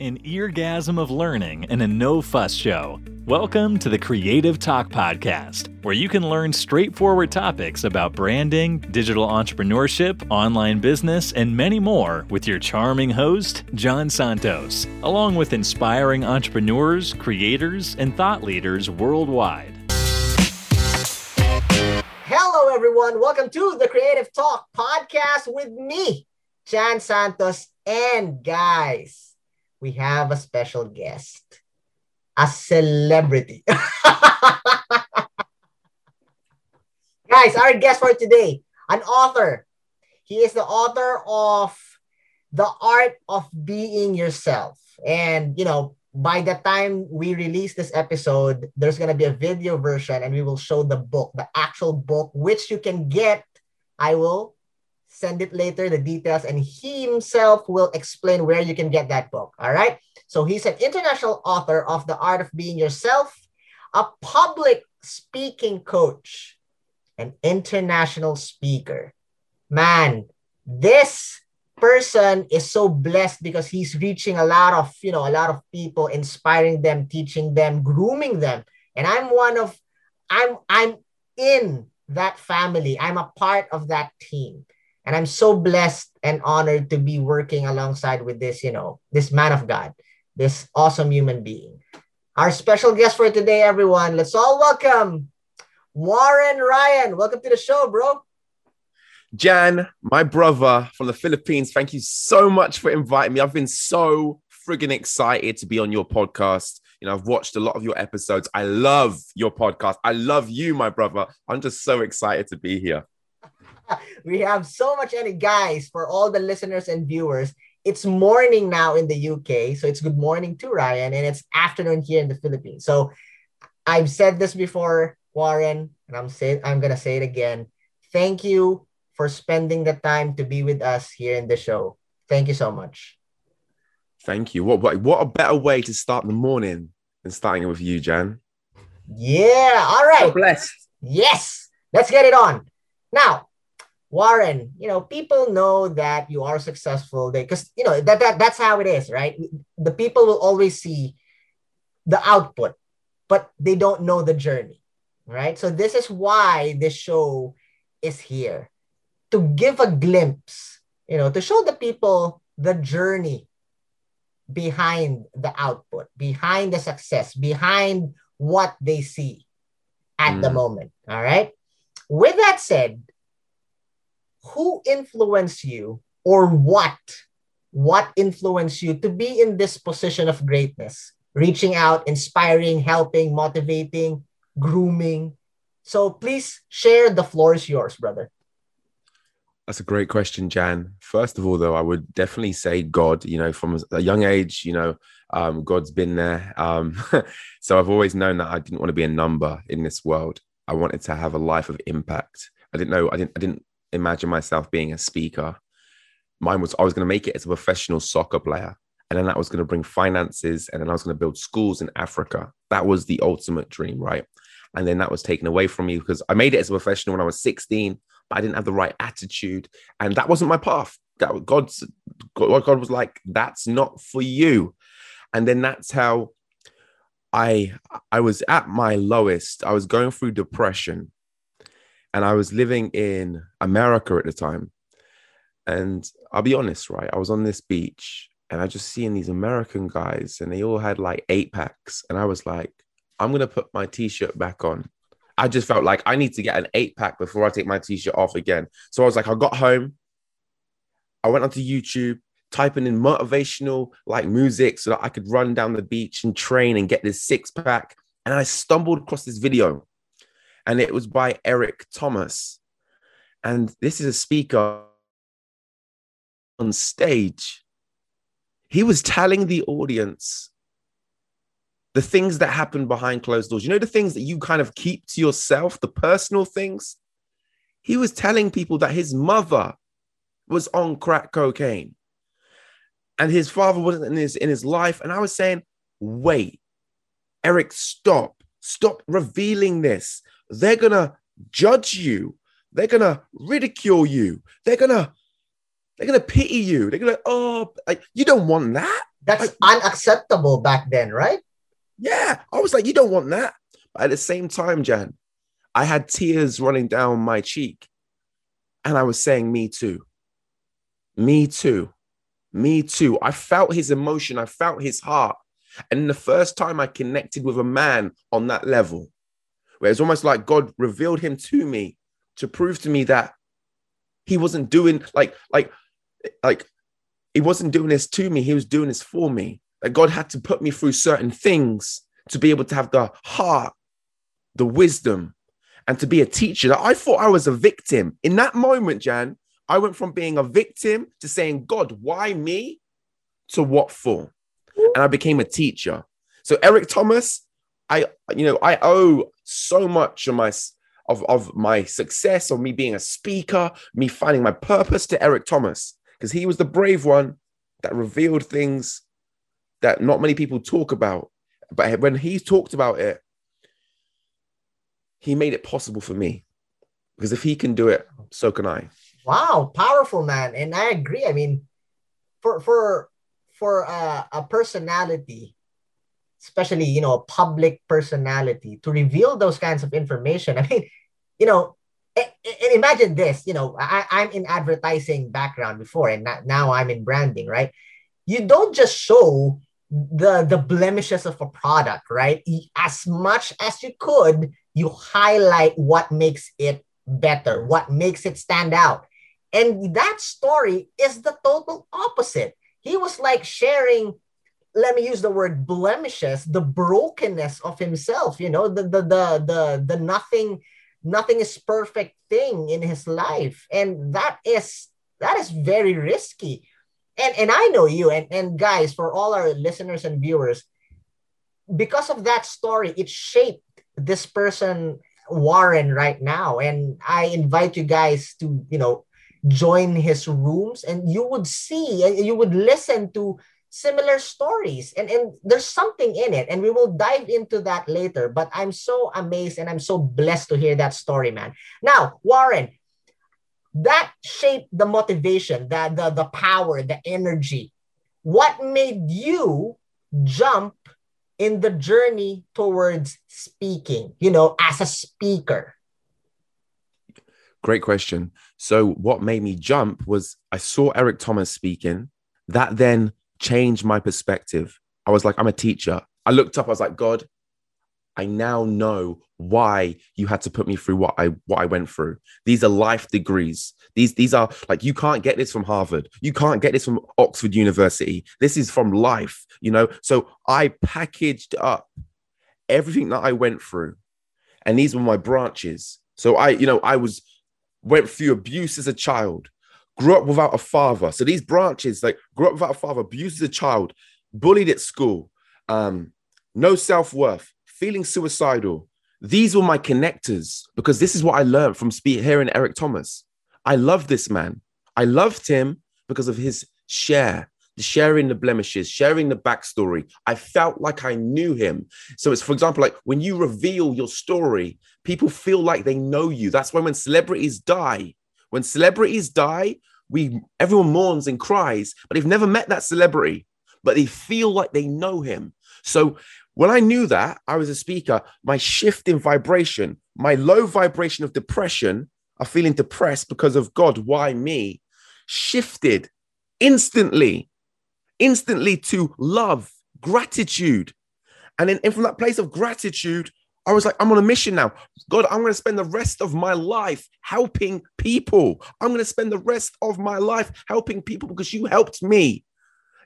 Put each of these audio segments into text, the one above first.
an eargasm of learning and a no fuss show. Welcome to the Creative Talk Podcast, where you can learn straightforward topics about branding, digital entrepreneurship, online business, and many more with your charming host, Jan Santos, along with inspiring entrepreneurs, creators, and thought leaders worldwide. Hello, everyone. Welcome to the Creative Talk Podcast with me, Jan Santos, and guys we have a special guest, a celebrity. Guys, our guest for today, an author. He is the author of The Art of Being Yourself. And, you know, by the time we release this episode, there's going to be a video version and we will show the book, the actual book, which you can get. I will send it later, the details, and he himself will explain where you can get that book. All right. So he's an international author of The Art of Being Yourself, a public speaking coach, an international speaker. Man, this person is so blessed because he's reaching a lot of, you know, a lot of people, inspiring them, teaching them, grooming them. And I'm one of, I'm, I'm in that family. I'm a part of that team. And I'm so blessed and honored to be working alongside with this, you know, this man of God, this awesome human being. Our special guest for today, everyone. Let's all welcome Warren Ryan. Welcome to the show, bro. Jan, my brother from the Philippines, thank you so much for inviting me. I've been so friggin' excited to be on your podcast. You know, I've watched a lot of your episodes. I love your podcast. I love you, my brother. I'm just so excited to be here. we have so much energy, guys, for all the listeners and viewers. It's morning now in the UK, so it's good morning to Ryan, and it's afternoon here in the Philippines. So I've said this before, Warren, and I'm say I'm gonna say it again. Thank you for spending the time to be with us here in the show. Thank you so much. Thank you. What what, what a better way to start the morning than starting it with you, Jan? Yeah. All right. blessed. Yes. Let's get it on. Now, Warren, you know, people know that you are successful because you know that, that that's how it is, right? The people will always see the output, but they don't know the journey, right? So this is why this show is here to give a glimpse, you know, to show the people the journey behind the output, behind the success, behind what they see at mm. the moment. All right. With that said, who influenced you or what what influenced you to be in this position of greatness? Reaching out inspiring helping motivating grooming. So please share the floor is yours brother. That's a great question jan. First of all though i would definitely say god you know from a young age you know um, god's been there. Um, so i've always known that i didn't want to be a number in this world. I wanted to have a life of impact. I didn't know i didn't i didn't imagine myself being a speaker. Mine was I was going to make it as a professional soccer player. And then that was going to bring finances. And then I was going to build schools in Africa. That was the ultimate dream, right? And then that was taken away from me because I made it as a professional when I was 16, but I didn't have the right attitude. And that wasn't my path. That God's God, God was like, that's not for you. And then that's how I I was at my lowest. I was going through depression and I was living in America at the time. And I'll be honest, right? I was on this beach and I just seeing these American guys and they all had like eight packs. And I was like, I'm going to put my t shirt back on. I just felt like I need to get an eight pack before I take my t shirt off again. So I was like, I got home. I went onto YouTube, typing in motivational like music so that I could run down the beach and train and get this six pack. And I stumbled across this video and it was by Eric Thomas. And this is a speaker on stage. He was telling the audience the things that happen behind closed doors. You know, the things that you kind of keep to yourself, the personal things. He was telling people that his mother was on crack cocaine and his father wasn't in his, in his life. And I was saying, wait, Eric, stop. Stop revealing this. They're going to judge you. They're going to ridicule you. They're going to they're going to pity you. They're going to oh, like, you don't want that. That's unacceptable back then, right? Yeah. I was like, you don't want that. But at the same time, Jan, I had tears running down my cheek. And I was saying, me too. Me too. Me too. I felt his emotion. I felt his heart. And the first time I connected with a man on that level, where it's almost like God revealed him to me to prove to me that he wasn't doing like like like he wasn't doing this to me he was doing this for me. That god had to put me through certain things to be able to have the heart the wisdom and to be a teacher. That i thought i was a victim. In that moment jan i went from being a victim to saying god why me? to what for? And i became a teacher. So eric thomas i you know i owe so much of my of, of my success, of me being a speaker, me finding my purpose to Eric Thomas, because he was the brave one that revealed things that not many people talk about. But when he talked about it, he made it possible for me. Because if he can do it, so can I. Wow, powerful man. And I agree. I mean, for for for a, a personality especially you know a public personality to reveal those kinds of information. I mean you know and, imagine this you know I, i'm in advertising background before and now i'm in branding right? You don't just show the the blemishes of a product right? As much as you could you highlight what makes it better what makes it stand out. And that story is the total opposite. He was like sharing let me use the word blemishes the brokenness of himself you know the the the the, the nothing nothing is perfect thing in his life. And that is that is very risky. And and i know you and and guys for all our listeners and viewers because of that story it shaped this person warren right now. And i invite you guys to you know join his rooms and you would see and you would listen to similar stories. And, and there's something in it. And we will dive into that later. But i'm so amazed and i'm so blessed to hear that story man. Now warren that shaped the motivation the, the, the power the energy. What made you jump in the journey towards speaking you know as a speaker? Great question. So what made me jump was i saw eric thomas speaking. That then changed my perspective. I was like, I'm a teacher. I looked up, I was like, God, I now know why you had to put me through what I what I went through. These are life degrees. These these are like you can't get this from Harvard. You can't get this from Oxford University. This is from life, you know. So I packaged up everything that I went through. And these were my branches. So I, you know, I was went through abuse as a child grew up without a father. So these branches, like grew up without a father, abused as a child, bullied at school, um, no self worth, feeling suicidal. These were my connectors because this is what I learned from hearing Eric Thomas. I love this man. I loved him because of his share, sharing the blemishes, sharing the backstory. I felt like I knew him. So it's, for example, like when you reveal your story, people feel like they know you. That's why when celebrities die, when celebrities die, we everyone mourns and cries, but they've never met that celebrity, but they feel like they know him. So when I knew that I was a speaker, my shift in vibration, my low vibration of depression, of feeling depressed because of God, why me, shifted instantly, instantly to love, gratitude. And then from that place of gratitude, I was like, I'm on a mission now. God, I'm going to spend the rest of my life helping people. I'm going to spend the rest of my life helping people because you helped me.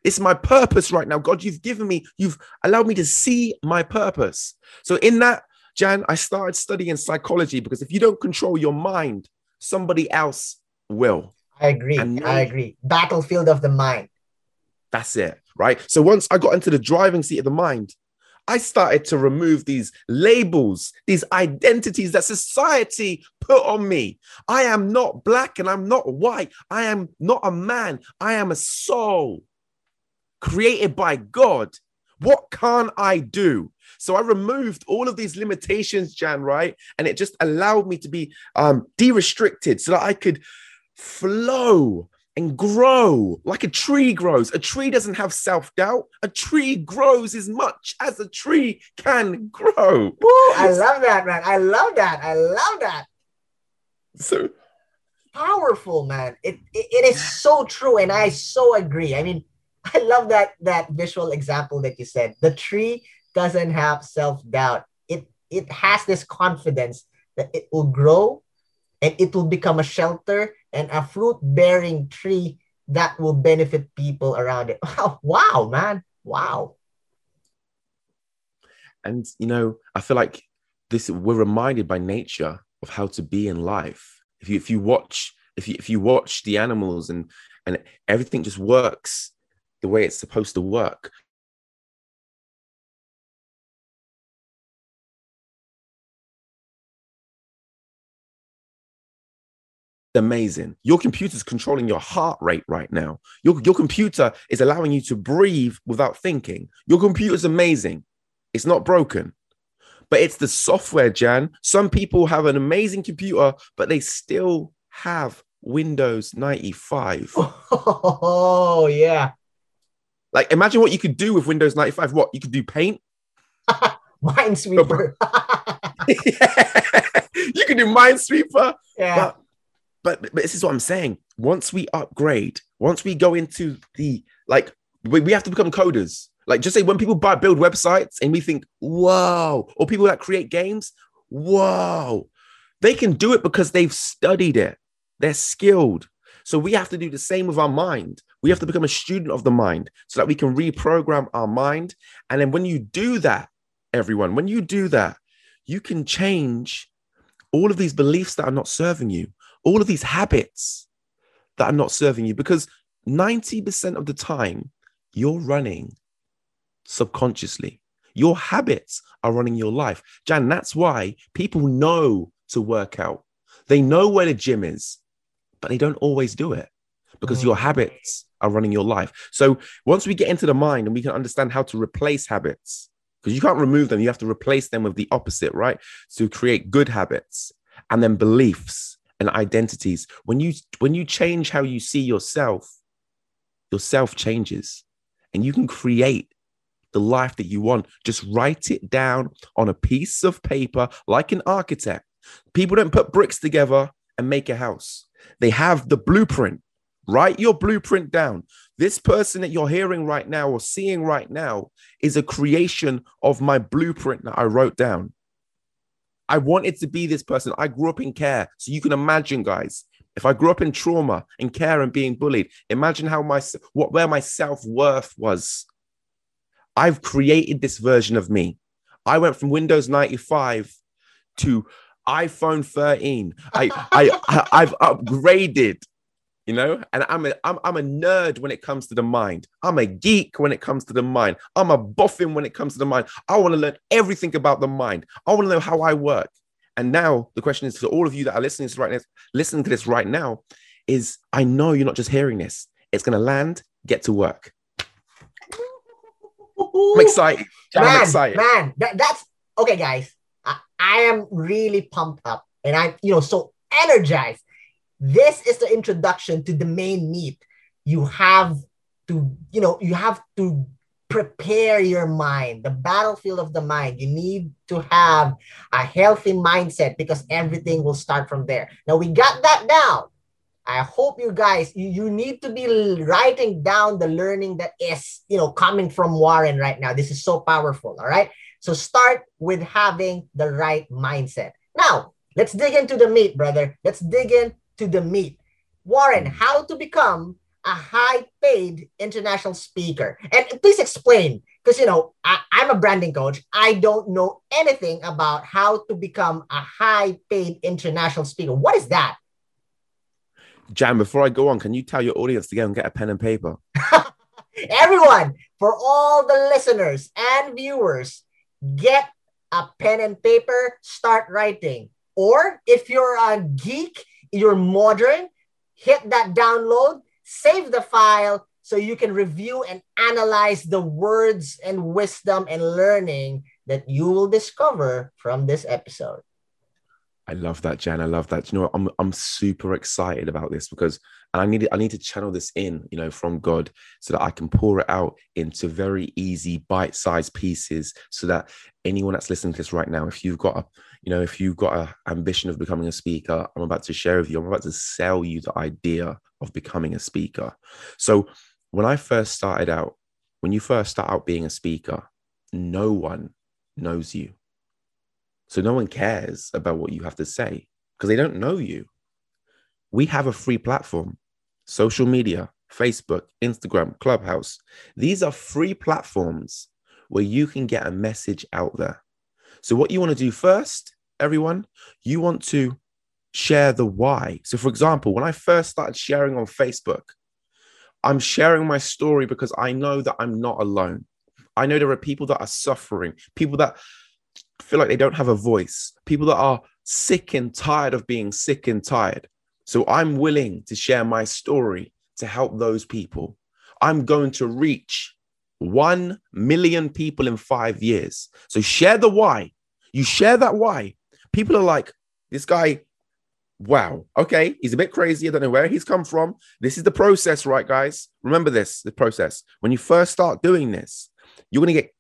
It's my purpose right now. God, you've given me, you've allowed me to see my purpose. So, in that, Jan, I started studying psychology because if you don't control your mind, somebody else will. I agree. And I agree. Battlefield of the mind. That's it. Right. So, once I got into the driving seat of the mind, I started to remove these labels, these identities that society put on me. I am not black and I'm not white. I am not a man. I am a soul created by God. What can I do? So I removed all of these limitations, Jan, right? And it just allowed me to be um, de restricted so that I could flow and grow like a tree grows. A tree doesn't have self doubt. A tree grows as much as a tree can grow. Woo, I love that, man. I love that. I love that. So powerful, man. It, it it is so true, and I so agree. I mean, I love that that visual example that you said. The tree doesn't have self doubt. It it has this confidence that it will grow, and it will become a shelter and a fruit bearing tree that will benefit people around it. Wow, wow, man, wow. And you know, I feel like this we're reminded by nature of how to be in life if you if you watch if you if you watch the animals and and everything just works the way it's supposed to work amazing. Your computer's controlling your heart rate right now. Your, your computer is allowing you to breathe without thinking. Your computer's amazing. It's not broken but it's the software, Jan. Some people have an amazing computer, but they still have Windows 95. Oh, yeah. Like, imagine what you could do with Windows 95. What? You could do paint? Minesweeper. yeah. You could do Minesweeper. Yeah. But, but, but this is what I'm saying. Once we upgrade, once we go into the, like, we, we have to become coders. Like just say when people buy build websites and we think, whoa, or people that create games, whoa, they can do it because they've studied it. They're skilled. So we have to do the same with our mind. We have to become a student of the mind so that we can reprogram our mind. And then when you do that, everyone, when you do that, you can change all of these beliefs that are not serving you, all of these habits that are not serving you, because 90% of the time you're running subconsciously. Your habits are running your life. Jan, that's why people know to work out. They know where the gym is, but they don't always do it because your mm. habits are running your life. So once we get into the mind and we can understand how to replace habits, because you can't remove them, you have to replace them with the opposite, right? To create good habits and then beliefs and identities. When you when you change how you see yourself, yourself changes and you can create the life that you want. Just write it down on a piece of paper like an architect. People don't put bricks together and make a house, they have the blueprint. Write your blueprint down. This person that you're hearing right now or seeing right now is a creation of my blueprint that I wrote down. I wanted to be this person. I grew up in care. So you can imagine, guys, if I grew up in trauma and care and being bullied, imagine how my what where my self-worth was I've created this version of me. I went from Windows 95 to iPhone 13. I, I, I have upgraded, you know, and I'm a I'm, I'm a nerd when it comes to the mind. I'm a geek when it comes to the mind. I'm a boffin when it comes to the mind. I want to learn everything about the mind. I want to know how I work. And now the question is to all of you that are listening to right now, listening to this right now, is I know you're not just hearing this. It's going to land. Get to work. I'm excited. Man, I'm excited. Man, that, that's okay, guys. I, I am really pumped up and I'm, you know, so energized. This is the introduction to the main meat. You have to, you know, you have to prepare your mind, the battlefield of the mind. You need to have a healthy mindset because everything will start from there. Now we got that down. I hope you guys you, you need to be writing down the learning that is you know coming from Warren right now. This is so powerful. All right. So start with having the right mindset. Now let's dig into the meat, brother. Let's dig into the meat. Warren, hmm. how to become a high-paid international speaker? And please explain, because you know I, I'm a branding coach. I don't know anything about how to become a high-paid international speaker. What is that? Jan, before I go on, can you tell your audience to go and get a pen and paper? Everyone, for all the listeners and viewers, get a pen and paper, start writing. Or if you're a geek, you're modern, hit that download, save the file so you can review and analyze the words and wisdom and learning that you will discover from this episode. I love that, Jan. I love that. You know. I'm I'm super excited about this because and I need I need to channel this in, you know, from God, so that I can pour it out into very easy bite-sized pieces, so that anyone that's listening to this right now, if you've got a, you know, if you've got an ambition of becoming a speaker, I'm about to share with you, I'm about to sell you the idea of becoming a speaker. So when I first started out, when you first start out being a speaker, no one knows you. So no one cares about what you have to say because they don't know you. We have a free platform, social media, Facebook, Instagram, Clubhouse. These are free platforms where you can get a message out there. So, what you want to do first, everyone, you want to share the why. So, for example, when I first started sharing on Facebook, I'm sharing my story because I know that I'm not alone. I know there are people that are suffering, people that feel like they don't have a voice, people that are sick and tired of being sick and tired. So I'm willing to share my story to help those people. I'm going to reach 1 million people in five years. So share the why. You share that why. People are like, this guy, wow, okay, he's a bit crazy. I don't know where he's come from. This is the process, right, guys? Remember this the process. When you first start doing this, you're going to get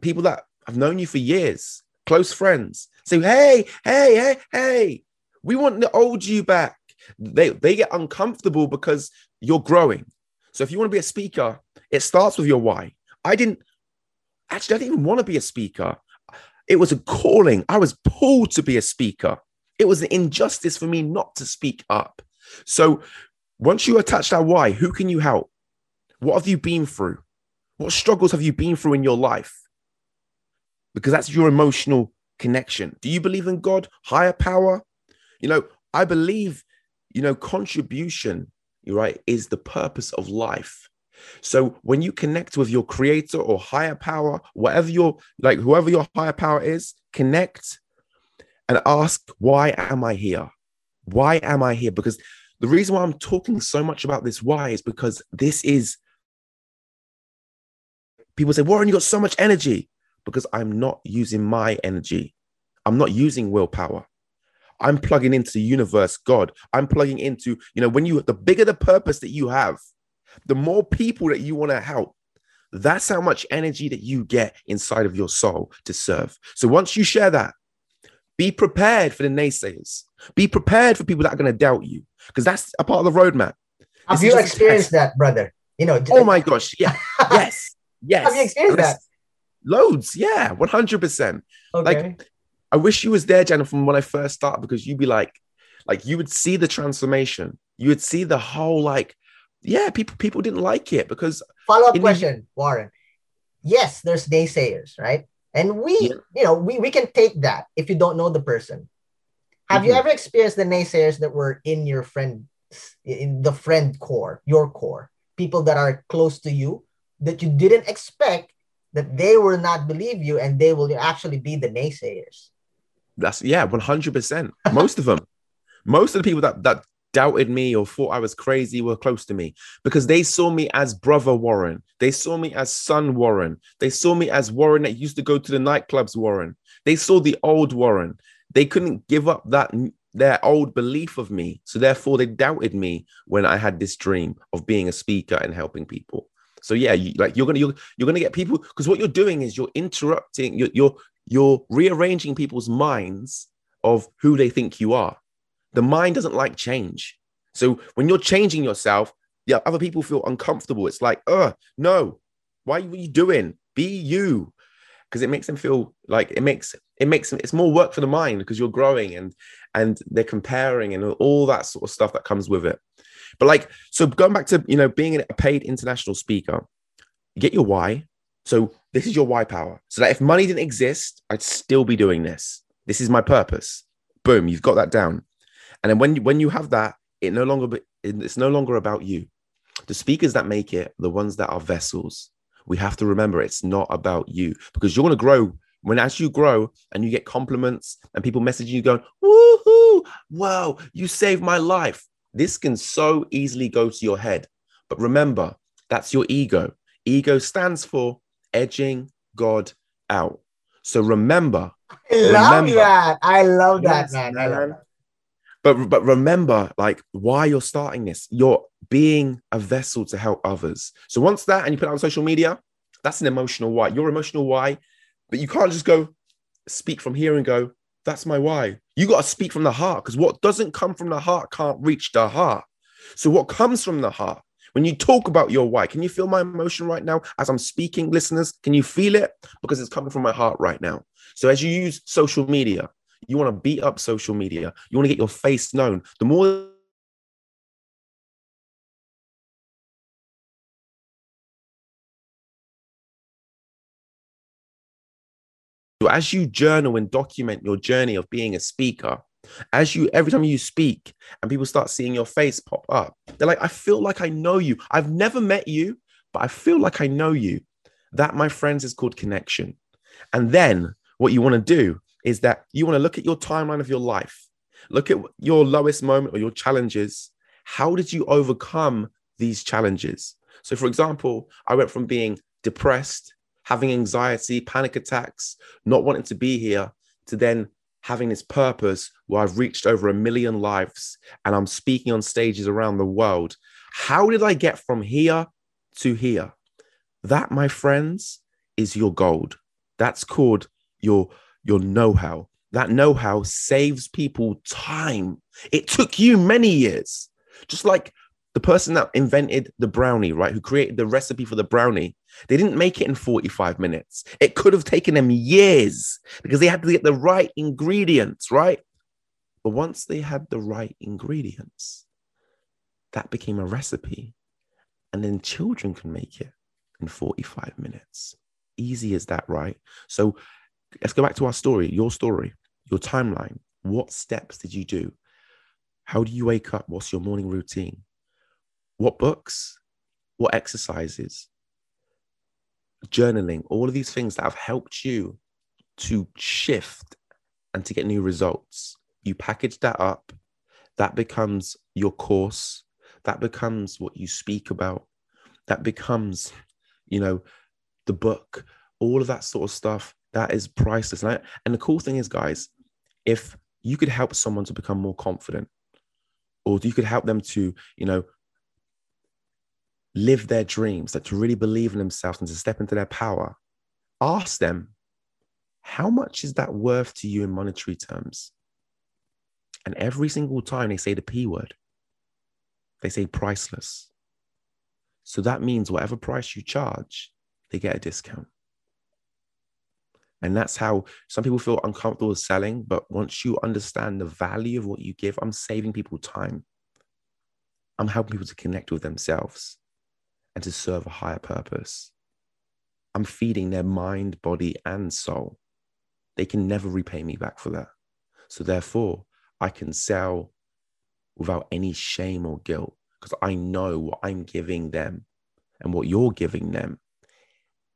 people that have known you for years, close friends, say, hey, hey, hey, hey, we want the old you back. They, they get uncomfortable because you're growing. So if you want to be a speaker, it starts with your why. I didn't actually, I didn't even want to be a speaker. It was a calling. I was pulled to be a speaker. It was an injustice for me not to speak up. So once you attach that why, who can you help? What have you been through? What struggles have you been through in your life? Because that's your emotional connection. Do you believe in God, higher power? You know, I believe, you know, contribution, right, is the purpose of life. So when you connect with your creator or higher power, whatever your like whoever your higher power is, connect and ask, why am I here? Why am I here? Because the reason why I'm talking so much about this why is because this is people say, Warren, you got so much energy because I'm not using my energy. I'm not using willpower. I'm plugging into the universe, God. I'm plugging into, you know, when you, the bigger the purpose that you have, the more people that you want to help, that's how much energy that you get inside of your soul to serve. So once you share that, be prepared for the naysayers. Be prepared for people that are going to doubt you because that's a part of the roadmap. Have you experienced that, brother? You know, oh my gosh, yeah, yes, yes. Have you experienced that? Loads, yeah, one hundred percent. Like, I wish you was there, Jennifer, when I first started because you'd be like, like you would see the transformation. You would see the whole like yeah, people people didn't like it because follow up question, the, Warren. Yes, there's naysayers, right? And we, yeah. you know, we, we can take that if you don't know the person. Have mm-hmm. you ever experienced the naysayers that were in your friend in the friend core, your core, people that are close to you that you didn't expect that they will not believe you and they will actually be the naysayers. That's yeah, 100%. Most of them. Most of the people that that doubted me or thought I was crazy were close to me because they saw me as brother Warren. They saw me as son Warren. They saw me as Warren that used to go to the nightclubs Warren. They saw the old Warren. They couldn't give up that their old belief of me. So therefore they doubted me when I had this dream of being a speaker and helping people. So yeah, you, like you're gonna you're, you're gonna get people because what you're doing is you're interrupting, you're, you're you're rearranging people's minds of who they think you are. The mind doesn't like change. So when you're changing yourself, yeah, other people feel uncomfortable. It's like, oh no, why are you doing? Be you. Because it makes them feel like it makes it makes it's more work for the mind because you're growing and and they're comparing and all that sort of stuff that comes with it. But like, so going back to you know being a paid international speaker, get your why. So this is your why power. So that if money didn't exist, I'd still be doing this. This is my purpose. Boom, you've got that down. And then when you, when you have that, it no longer it's no longer about you. The speakers that make it, the ones that are vessels, we have to remember it's not about you because you're going to grow. When as you grow and you get compliments and people messaging you going, woohoo, wow, you saved my life. This can so easily go to your head. But remember, that's your ego. Ego stands for edging God out. So remember. I love remember, that. I love that, yes, man. But but remember like why you're starting this. You're being a vessel to help others. So once that and you put it on social media that's an emotional why. Your emotional why but you can't just go speak from here and go that's my why. You got to speak from the heart because what doesn't come from the heart can't reach the heart. So what comes from the heart when you talk about your why can you feel my emotion right now as i'm speaking listeners? Can you feel it? Because it's coming from my heart right now. So as you use social media you want to beat up social media. You want to get your face known. The more as you journal and document your journey of being a speaker, as you every time you speak and people start seeing your face pop up, they're like, I feel like I know you. I've never met you, but I feel like I know you. That, my friends, is called connection. And then what you want to do is that you want to look at your timeline of your life, look at your lowest moment or your challenges. How did you overcome these challenges? So, for example, I went from being depressed, having anxiety, panic attacks, not wanting to be here, to then having this purpose where I've reached over a million lives and I'm speaking on stages around the world. How did I get from here to here? That, my friends, is your gold. That's called your your know how. That know how saves people time. It took you many years. Just like the person that invented the brownie, right? Who created the recipe for the brownie. They didn't make it in 45 minutes. It could have taken them years because they had to get the right ingredients, right? But once they had the right ingredients, that became a recipe. And then children can make it in 45 minutes. Easy as that, right? So let's go back to our story, your story, your timeline. What steps did you do? How do you wake up? What's your morning routine? What books? What exercises? Journaling, all of these things that have helped you to shift and to get new results. You package that up, that becomes your course, that becomes what you speak about, that becomes, you know, the book, all of that sort of stuff that is priceless. And, I, and the cool thing is, guys, if you could help someone to become more confident, or you could help them to, you know, live their dreams, that to really believe in themselves and to step into their power, ask them, how much is that worth to you in monetary terms? And every single time they say the P word, they say priceless. So that means whatever price you charge, they get a discount. And that's how some people feel uncomfortable with selling. But once you understand the value of what you give, I'm saving people time. I'm helping people to connect with themselves and to serve a higher purpose. I'm feeding their mind, body, and soul. They can never repay me back for that. So, therefore, I can sell without any shame or guilt because I know what I'm giving them and what you're giving them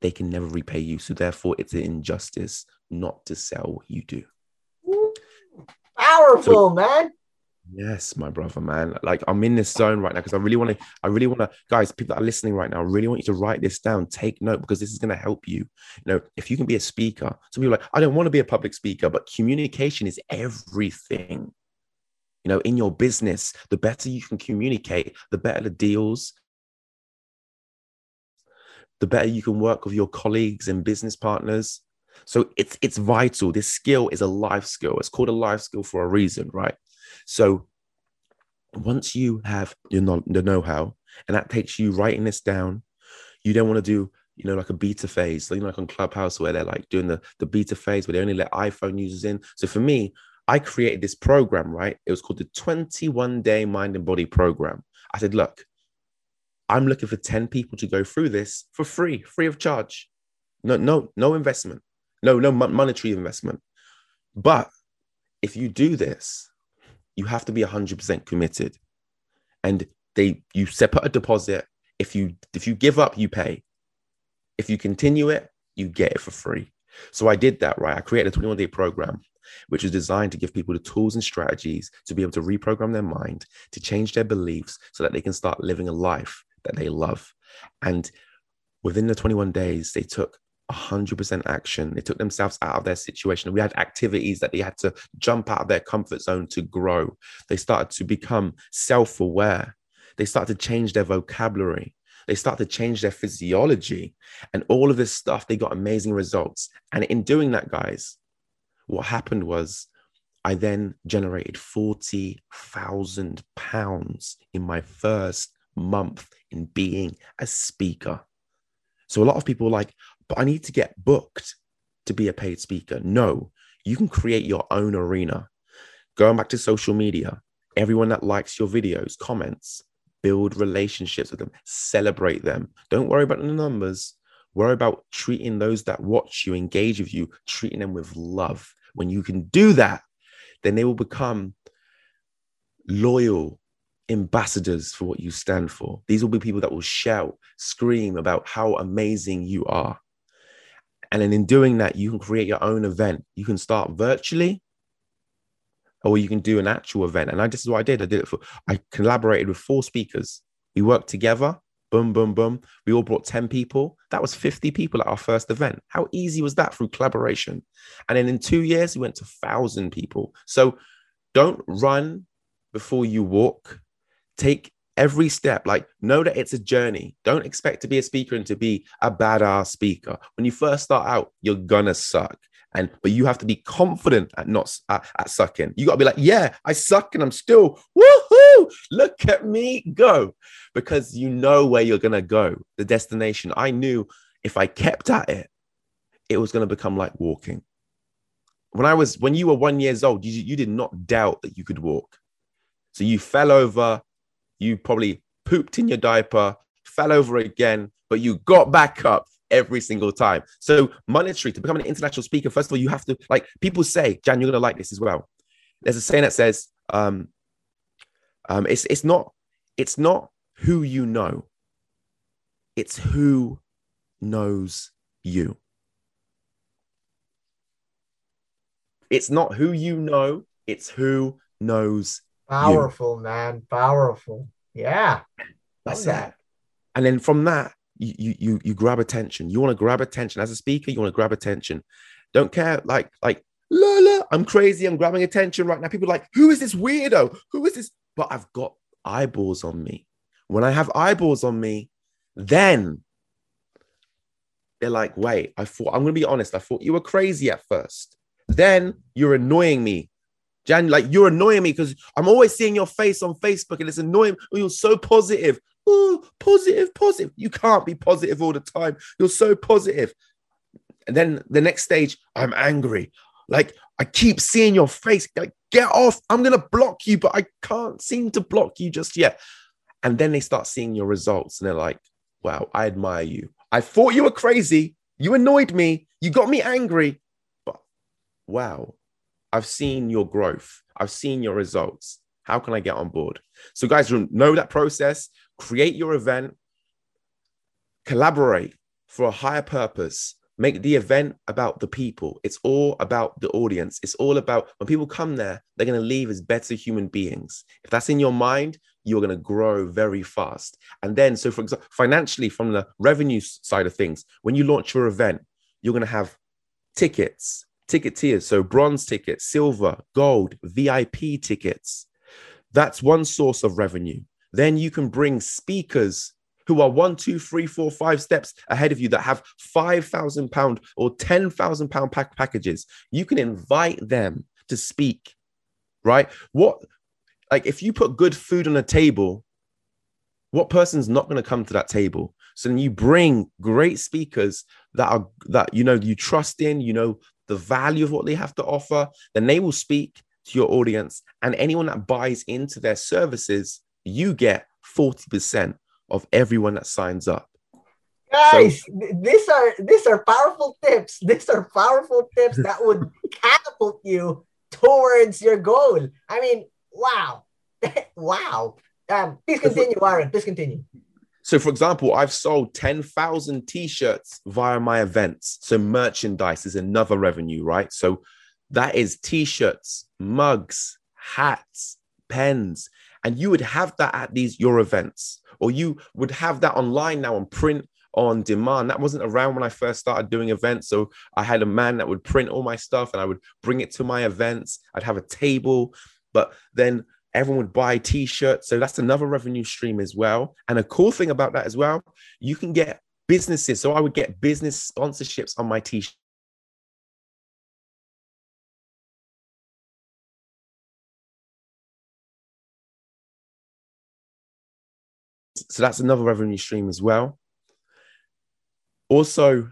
they can never repay you. So therefore, it's an injustice not to sell what you do. Powerful, so, man. Yes, my brother, man. Like I'm in this zone right now because I really want to. I really want to, guys. People that are listening right now, I really want you to write this down. Take note because this is going to help you. You know, if you can be a speaker, some people like, I don't want to be a public speaker, but communication is everything. You know, in your business, the better you can communicate, the better the deals, the better you can work with your colleagues and business partners. So it's it's vital. This skill is a life skill. It's called a life skill for a reason, right? So once you have your know, the know-how, and that takes you writing this down, you don't want to do you know like a beta phase, you know, like on Clubhouse where they're like doing the the beta phase where they only let iPhone users in. So for me, I created this program, right? It was called the 21 Day Mind and Body Program. I said, look, I'm looking for 10 people to go through this for free, free of charge. No, no, no investment. No, no monetary investment. But if you do this, you have to be 100% committed. And they you separate a deposit. If you if you give up, you pay. If you continue it, you get it for free. So I did that, right? I created a 21 day program, which is designed to give people the tools and strategies to be able to reprogram their mind, to change their beliefs so that they can start living a life that they love. And within the 21 days, they took 100% action. They took themselves out of their situation. We had activities that they had to jump out of their comfort zone to grow. They started to become self aware. They started to change their vocabulary. They started to change their physiology. And all of this stuff, they got amazing results. And in doing that, guys, what happened was I then generated £40,000 in my first month in being a speaker. So a lot of people like, but I need to get booked to be a paid speaker. No, you can create your own arena. Going back to social media, everyone that likes your videos, comments, build relationships with them, celebrate them. Don't worry about the numbers. Worry about treating those that watch you, engage with you, treating them with love. When you can do that, then they will become loyal ambassadors for what you stand for. These will be people that will shout, scream about how amazing you are. And then in doing that, you can create your own event. You can start virtually or you can do an actual event. And I, this is what I did. I did it for, I collaborated with four speakers. We worked together. Boom, boom, boom. We all brought 10 people. That was 50 people at our first event. How easy was that through collaboration? And then in two years, we went to 1,000 people. So don't run before you walk. Take every step. Like, know that it's a journey. Don't expect to be a speaker and to be a badass speaker. When you first start out, you're gonna suck and but you have to be confident at not at, at sucking. You got to be like, yeah, I suck and I'm still woohoo! Look at me go, because you know where you're gonna go, the destination. I knew if I kept at it, it was gonna become like walking. When I was when you were one years old, you, you did not doubt that you could walk. So you fell over, you probably pooped in your diaper, fell over again, but you got back up every single time. So monetary to become an international speaker, first of all, you have to like people say, Jan, you're gonna like this as well. There's a saying that says, um, um, it's it's not it's not who you know, it's who knows you. It's not who you know, it's who knows Powerful, you. man. Powerful. Yeah. That's oh, that. And then from that, you you you grab attention. You want to grab attention as a speaker. You want to grab attention. Don't care like like la la. I'm crazy. I'm grabbing attention right now. People like, who is this weirdo? Who is this? But I've got eyeballs on me. When I have eyeballs on me, then they're like, wait. I thought I'm gonna be honest. I thought you were crazy at first. Then you're annoying me. Jan, like you're annoying me because I'm always seeing your face on Facebook and it's annoying. Oh, you're so positive oh, positive, positive. You can't be positive all the time. You're so positive. And then the next stage, I'm angry. Like I keep seeing your face. Like, get off. I'm gonna block you, but I can't seem to block you just yet. And then they start seeing your results and they're like, wow, I admire you. I thought you were crazy. You annoyed me. You got me angry. But wow, I've seen your growth. I've seen your results. How can I get on board? So, guys, know that process create your event, collaborate for a higher purpose. Make the event about the people. It's all about the audience. It's all about when people come there, they're going to leave as better human beings. If that's in your mind, you're going to grow very fast. And then, so for example, financially, from the revenue side of things, when you launch your event, you're going to have tickets, ticket tiers. So bronze tickets, silver, gold, VIP tickets. That's one source of revenue then you can bring speakers who are one, two, three, four, five steps ahead of you that have five thousand pound or ten thousand pound pack packages. You can invite them to speak, right? What, like, if you put good food on a table, what person's not going to come to that table? So then you bring great speakers that are that you know you trust in, you know the value of what they have to offer. Then they will speak to your audience, and anyone that buys into their services you get 40% of everyone that signs up. Guys, so, these are these are powerful tips. These are powerful tips that would catapult you towards your goal. I mean, wow. wow. Um, please continue, Warren. Please continue. So, for example, I've sold 10,000 t shirts via my events. So, merchandise is another revenue, right? So, that is t shirts, mugs, hats, pens and you would have that at these your events or you would have that online now on print on demand. That wasn't around when I first started doing events. So I had a man that would print all my stuff and I would bring it to my events. I'd have a table, but then everyone would buy t-shirts. So that's another revenue stream as well. And a cool thing about that as well, you can get businesses. So I would get business sponsorships on my t-shirt. So that's another revenue stream as well. Also,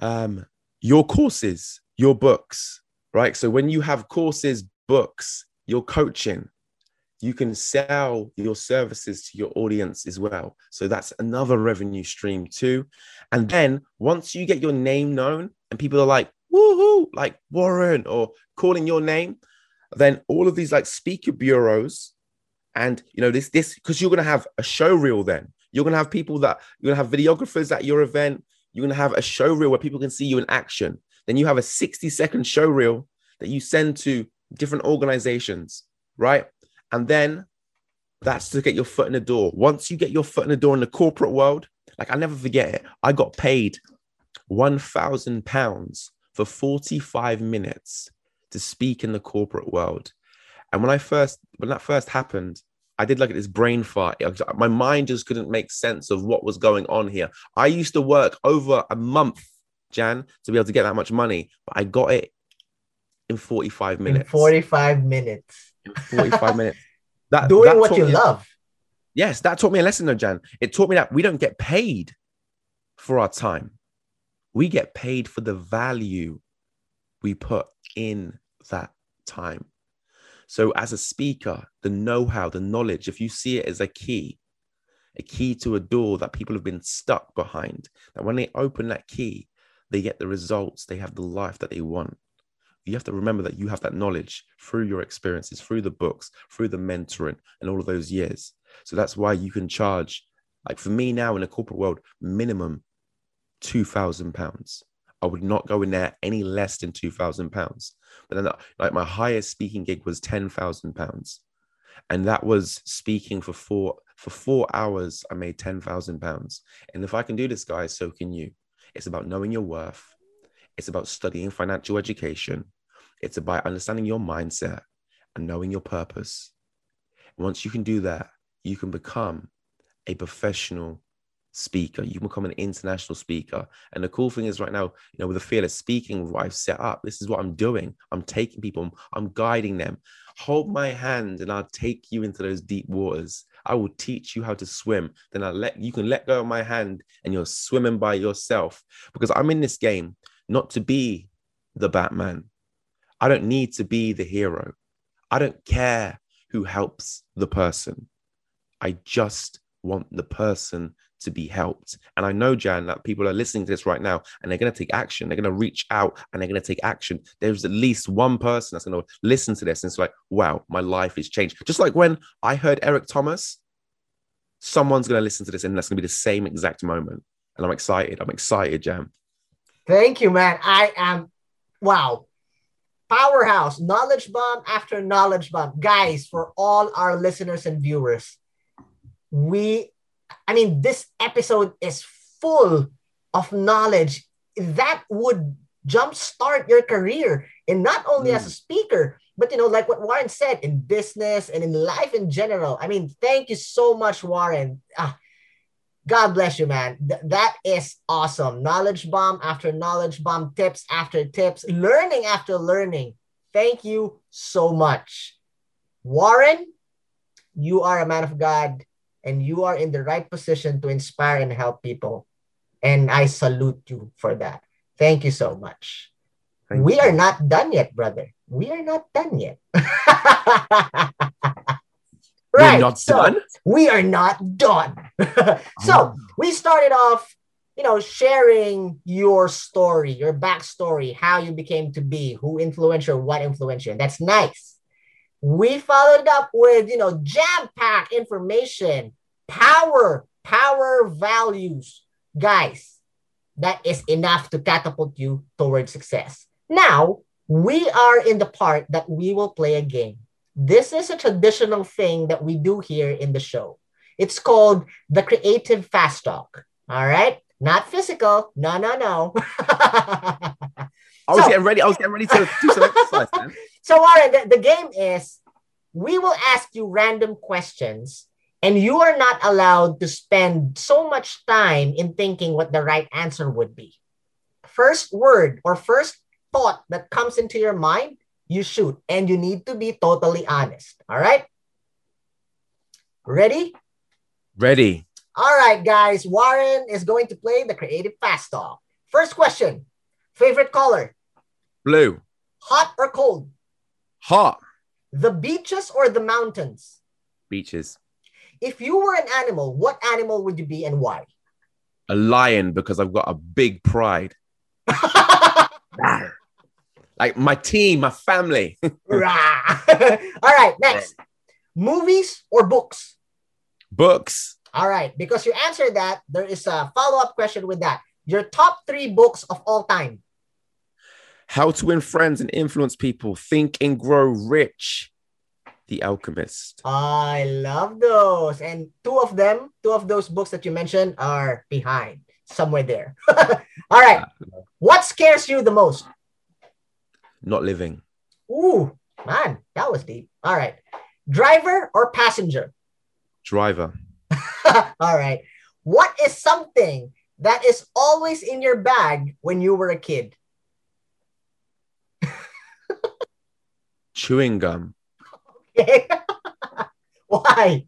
um, your courses, your books, right? So when you have courses, books, your coaching, you can sell your services to your audience as well. So that's another revenue stream too. And then once you get your name known and people are like, woohoo, like Warren or calling your name, then all of these like speaker bureaus and you know this this because you're gonna have a show reel then. You're gonna have people that you're gonna have videographers at your event. You're gonna have a show reel where people can see you in action. Then you have a 60 second show reel that you send to different organizations, right? And then that's to get your foot in the door. Once you get your foot in the door in the corporate world, like I'll never forget it. I got paid one thousand pounds for 45 minutes to speak in the corporate world. And when I first, when that first happened, I did like this brain fart. My mind just couldn't make sense of what was going on here. I used to work over a month, Jan, to be able to get that much money, but I got it in 45 minutes. In 45 minutes. In 45 minutes. That, Doing that what you me- love. Yes, that taught me a lesson, though, Jan. It taught me that we don't get paid for our time. We get paid for the value we put in that time. So, as a speaker, the know how, the knowledge, if you see it as a key, a key to a door that people have been stuck behind, that when they open that key, they get the results, they have the life that they want. You have to remember that you have that knowledge through your experiences, through the books, through the mentoring, and all of those years. So that's why you can charge, like for me now in the corporate world, minimum two thousand pounds. I would not go in there any less than two thousand pounds. But then, like my highest speaking gig was ten thousand pounds, and that was speaking for four for four hours. I made ten thousand pounds, and if I can do this, guys, so can you. It's about knowing your worth. It's about studying financial education. It's about understanding your mindset and knowing your purpose. Once you can do that, you can become a professional speaker. You can become an international speaker. And the cool thing is right now, you know, with the fearless speaking I've set up, this is what I'm doing. I'm taking people, I'm, I'm guiding them. Hold my hand and I'll take you into those deep waters. I will teach you how to swim. Then I'll let you can let go of my hand and you're swimming by yourself. Because I'm in this game not to be the Batman. I don't need to be the hero. I don't care who helps the person. I just want the person to be helped. And I know, Jan, that people are listening to this right now and they're going to take action. They're going to reach out and they're going to take action. There's at least one person that's going to listen to this and it's like, wow, my life is changed. Just like when I heard Eric Thomas, someone's going to listen to this and that's going to be the same exact moment. And I'm excited. I'm excited, Jan. Thank you, man. I am, wow. Powerhouse, knowledge bomb after knowledge bomb. Guys, for all our listeners and viewers, we, I mean, this episode is full of knowledge that would jumpstart your career. And not only Mm. as a speaker, but you know, like what Warren said, in business and in life in general. I mean, thank you so much, Warren. Ah, God bless you, man. Th- that is awesome. Knowledge bomb after knowledge bomb, tips after tips, learning after learning. Thank you so much. Warren, you are a man of God and you are in the right position to inspire and help people. And I salute you for that. Thank you so much. Thank we you. are not done yet, brother. We are not done yet. We're not so- done. we are not done. so uh-huh. we started off, you know, sharing your story, your backstory, how you became to be, who influenced you, what influenced you. That's nice. We followed up with, you know, jam-packed information, power, power values. Guys, that is enough to catapult you towards success. Now, we are in the part that we will play a game. This is a traditional thing that we do here in the show. It's called the Creative Fast Talk. All right. Not physical. No, no, no. I was So- getting ready. I was getting ready to do some exercise, man. So, Warren, the, the game is we will ask you random questions, and you are not allowed to spend so much time in thinking what the right answer would be. First word or first thought that comes into your mind, you shoot, and you need to be totally honest. All right? Ready? Ready. All right, guys. Warren is going to play the creative fast talk. First question Favorite color? Blue. Hot or cold? Hot. The beaches or the mountains? Beaches. If you were an animal, what animal would you be and why? A lion because I've got a big pride. Like my team, my family. All right, next. Movies or books? Books. All right, because you answered that, there is a follow up question with that. Your top three books of all time. How to win friends and influence people. Think and grow rich. The Alchemist. Ah, I love those. And two of them, two of those books that you mentioned are behind somewhere there. all right. Ah. What scares you the most? Not living. Ooh, man, that was deep. All right. Driver or passenger? Driver. All right. What is something that is always in your bag when you were a kid? Chewing gum. Okay. Why?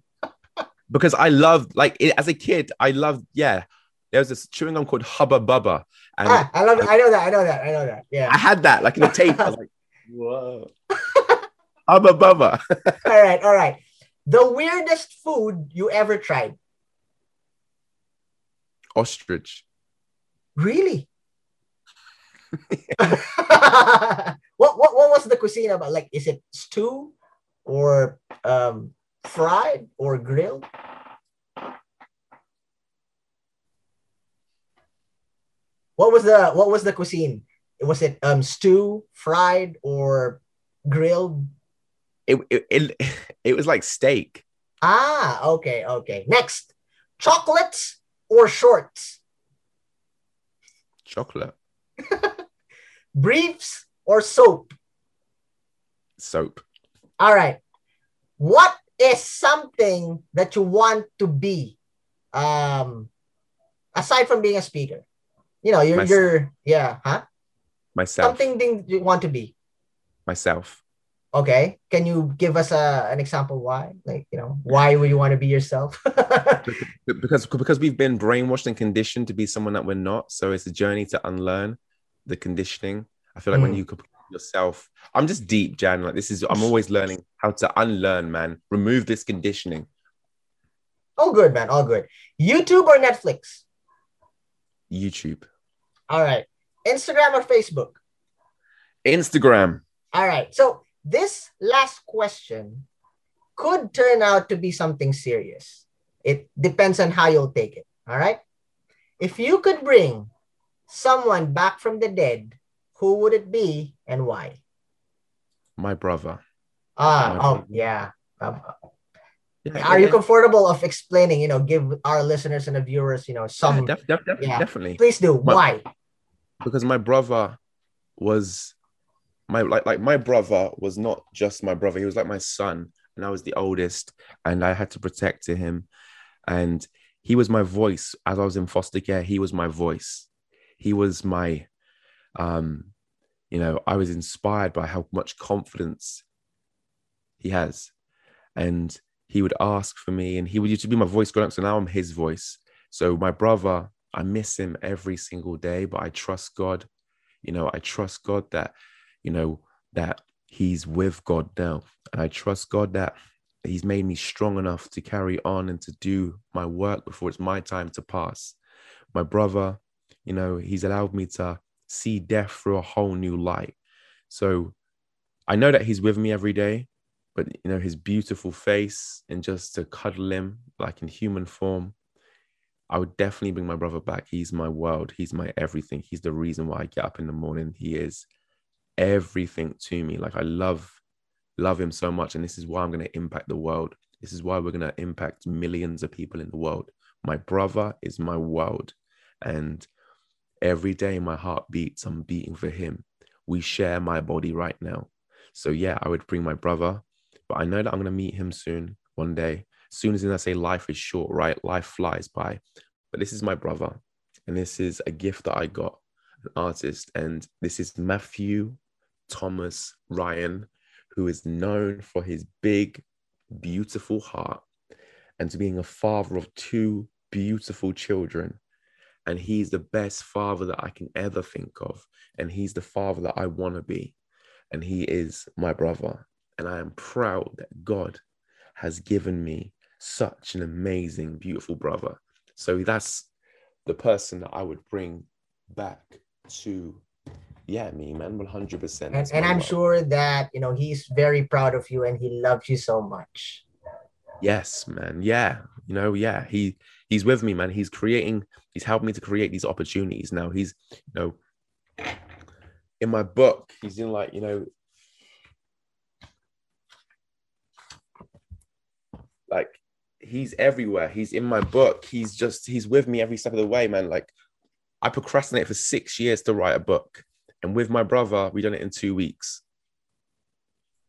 Because I loved, like, it, as a kid, I loved, yeah. There was this chewing gum called Hubba Bubba. And Ah, I love it. I know that. I know that. I know that. Yeah. I had that, like, in a tape. I was like, whoa. Hubba Bubba. all right. All right. The weirdest food you ever tried? Ostrich. Really? what, what what was the cuisine about? Like, is it stew or um fried or grilled? What was the what was the cuisine? Was it um stew, fried, or grilled? It, it, it, it was like steak. Ah, okay, okay. Next, chocolates or shorts? Chocolate. Briefs or soap? Soap. All right. What is something that you want to be? Um, aside from being a speaker, you know, you're, Myself. you're yeah, huh? Myself. Something thing you want to be. Myself. Okay. Can you give us a, an example why? Like, you know, why would you want to be yourself? because because we've been brainwashed and conditioned to be someone that we're not so it's a journey to unlearn the conditioning i feel like when Mm. you compare yourself i'm just deep jan like this is i'm always learning how to unlearn man remove this conditioning all good, man. All good. YouTube or Netflix? youtube All right. Instagram or Facebook? instagram All right. So this last question could turn out to be something serious. It depends on how you'll take it. All right. If you could bring someone back from the dead, who would it be and why? my brother Ah, My oh brother. yeah. Um, yeah, are you yeah, comfortable of explaining? You know, give our listeners and the viewers, you know, some. def- def- def- yeah. definitely Please do. Why? Because my brother was my like like my brother was not just my brother he was like my son and i was the oldest and i had to protect to him. And he was my voice as i was in foster care he was my voice. He was my um you know i was inspired by how much confidence he has. And he would ask for me and he would used to be my voice growing up so now i'm his voice. So my brother i miss him every single day but i trust god. You know i trust god that you know that he's with god now. And i trust god that he's made me strong enough to carry on and to do my work before it's my time to pass. My brother you know he's allowed me to see death through a whole new light. So i know that he's with me every day but you know his beautiful face and just to cuddle him like in human form i would definitely bring my brother back he's my world he's my everything he's the reason why i get up in the morning he is everything to me like i love love him so much and this is why i'm going to impact the world this is why we're going to impact millions of people in the world My brother is my world. And every day my heart beats, I'm beating for him. We share my body right now. So, yeah, I would bring my brother, but I know that I'm going to meet him soon, one day. Soon as I say life is short, right? Life flies by. But this is my brother. And this is a gift that I got, an artist. And this is Matthew Thomas Ryan, who is known for his big, beautiful heart and to being a father of two beautiful children. And he's the best father that I can ever think of. And he's the father that I want to be. And he is my brother. And I am proud that God has given me such an amazing, beautiful brother. So that's the person that I would bring back to yeah, me, man, 100%. And, and I'm sure that, you know, he's very proud of you and he loves you so much. Yes, man. Yeah. You know, yeah, he he's with me, man. He's creating, he's helped me to create these opportunities. Now he's, you know, in my book, he's in like, you know, like he's everywhere. He's in my book. He's just he's with me every step of the way, man. Like I procrastinate for six years to write a book. And with my brother, we done it in two weeks.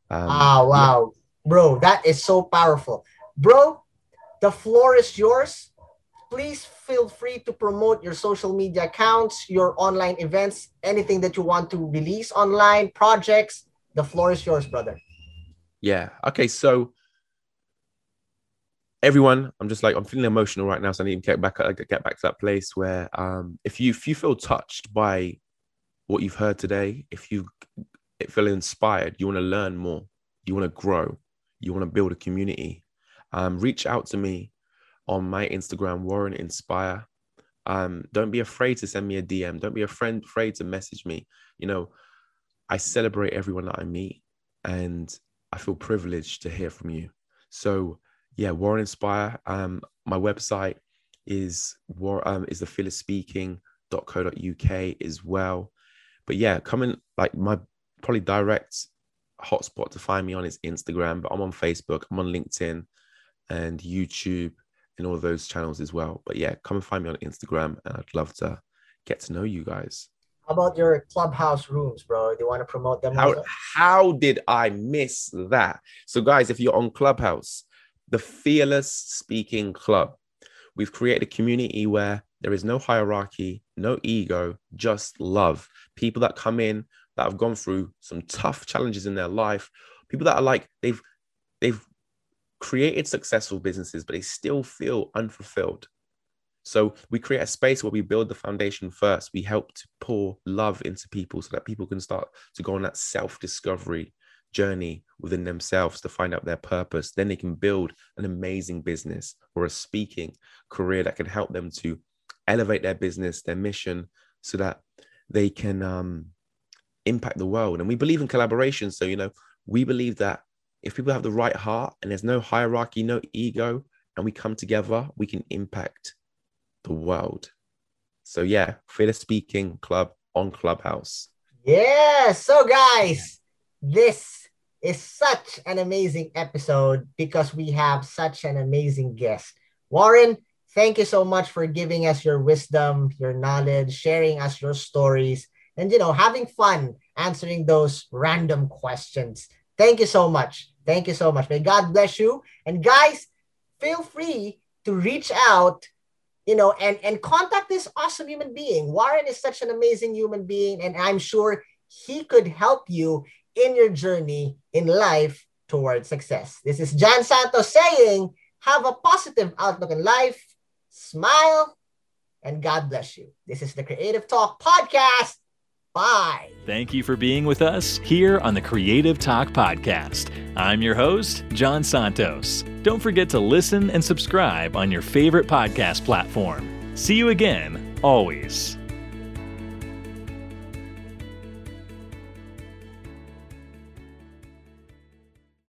Um, ah, wow. Bro, that is so powerful. Bro, the floor is yours. Please feel free to promote your social media accounts, your online events, anything that you want to release online, projects. The floor is yours, brother. Yeah. Okay. So, everyone, I'm just like I'm feeling emotional right now, so I need to get back get back to that place where, um, if you if you feel touched by what you've heard today, if you feel inspired, you want to learn more, you want to grow, you want to build a community, um, reach out to me on my Instagram, Warren Inspire. Um, don't be afraid to send me a DM. Don't be afraid to message me. You know, I celebrate everyone that I meet and I feel privileged to hear from you. So yeah, Warren Inspire. Um, my website is war um, is the fearlessspeaking.co.uk as well but yeah, coming like my probably direct hotspot to find me on is Instagram, but I'm on Facebook, I'm on LinkedIn and YouTube and all those channels as well. But yeah, come and find me on Instagram and I'd love to get to know you guys. How about your clubhouse rooms, bro? Do you want to promote them? How, how did I miss that? So, guys, if you're on Clubhouse, the Fearless Speaking Club, we've created a community where there is no hierarchy, no ego, just love. People that come in that have gone through some tough challenges in their life, people that are like they've they've created successful businesses, but they still feel unfulfilled. So we create a space where we build the foundation first. We help to pour love into people so that people can start to go on that self-discovery journey within themselves to find out their purpose. Then they can build an amazing business or a speaking career that can help them to elevate their business, their mission, so that they can um, impact the world. And we believe in collaboration. So, you know, we believe that if people have the right heart and there's no hierarchy, no ego, and we come together, we can impact the world. So, yeah, Fearless Speaking Club on Clubhouse. Yeah. So, guys, this is such an amazing episode because we have such an amazing guest. Warren, Thank you so much for giving us your wisdom, your knowledge, sharing us your stories, and you know, having fun answering those random questions. Thank you so much. Thank you so much. May God bless you. And guys, feel free to reach out, you know, and and contact this awesome human being. Warren is such an amazing human being, and I'm sure he could help you in your journey in life towards success. This is Jan Santos saying, have a positive outlook in life smile, and God bless you. This is the Creative Talk Podcast. Bye. Thank you for being with us here on the Creative Talk Podcast. I'm your host, Jan Santos. Don't forget to listen and subscribe on your favorite podcast platform. See you again, always.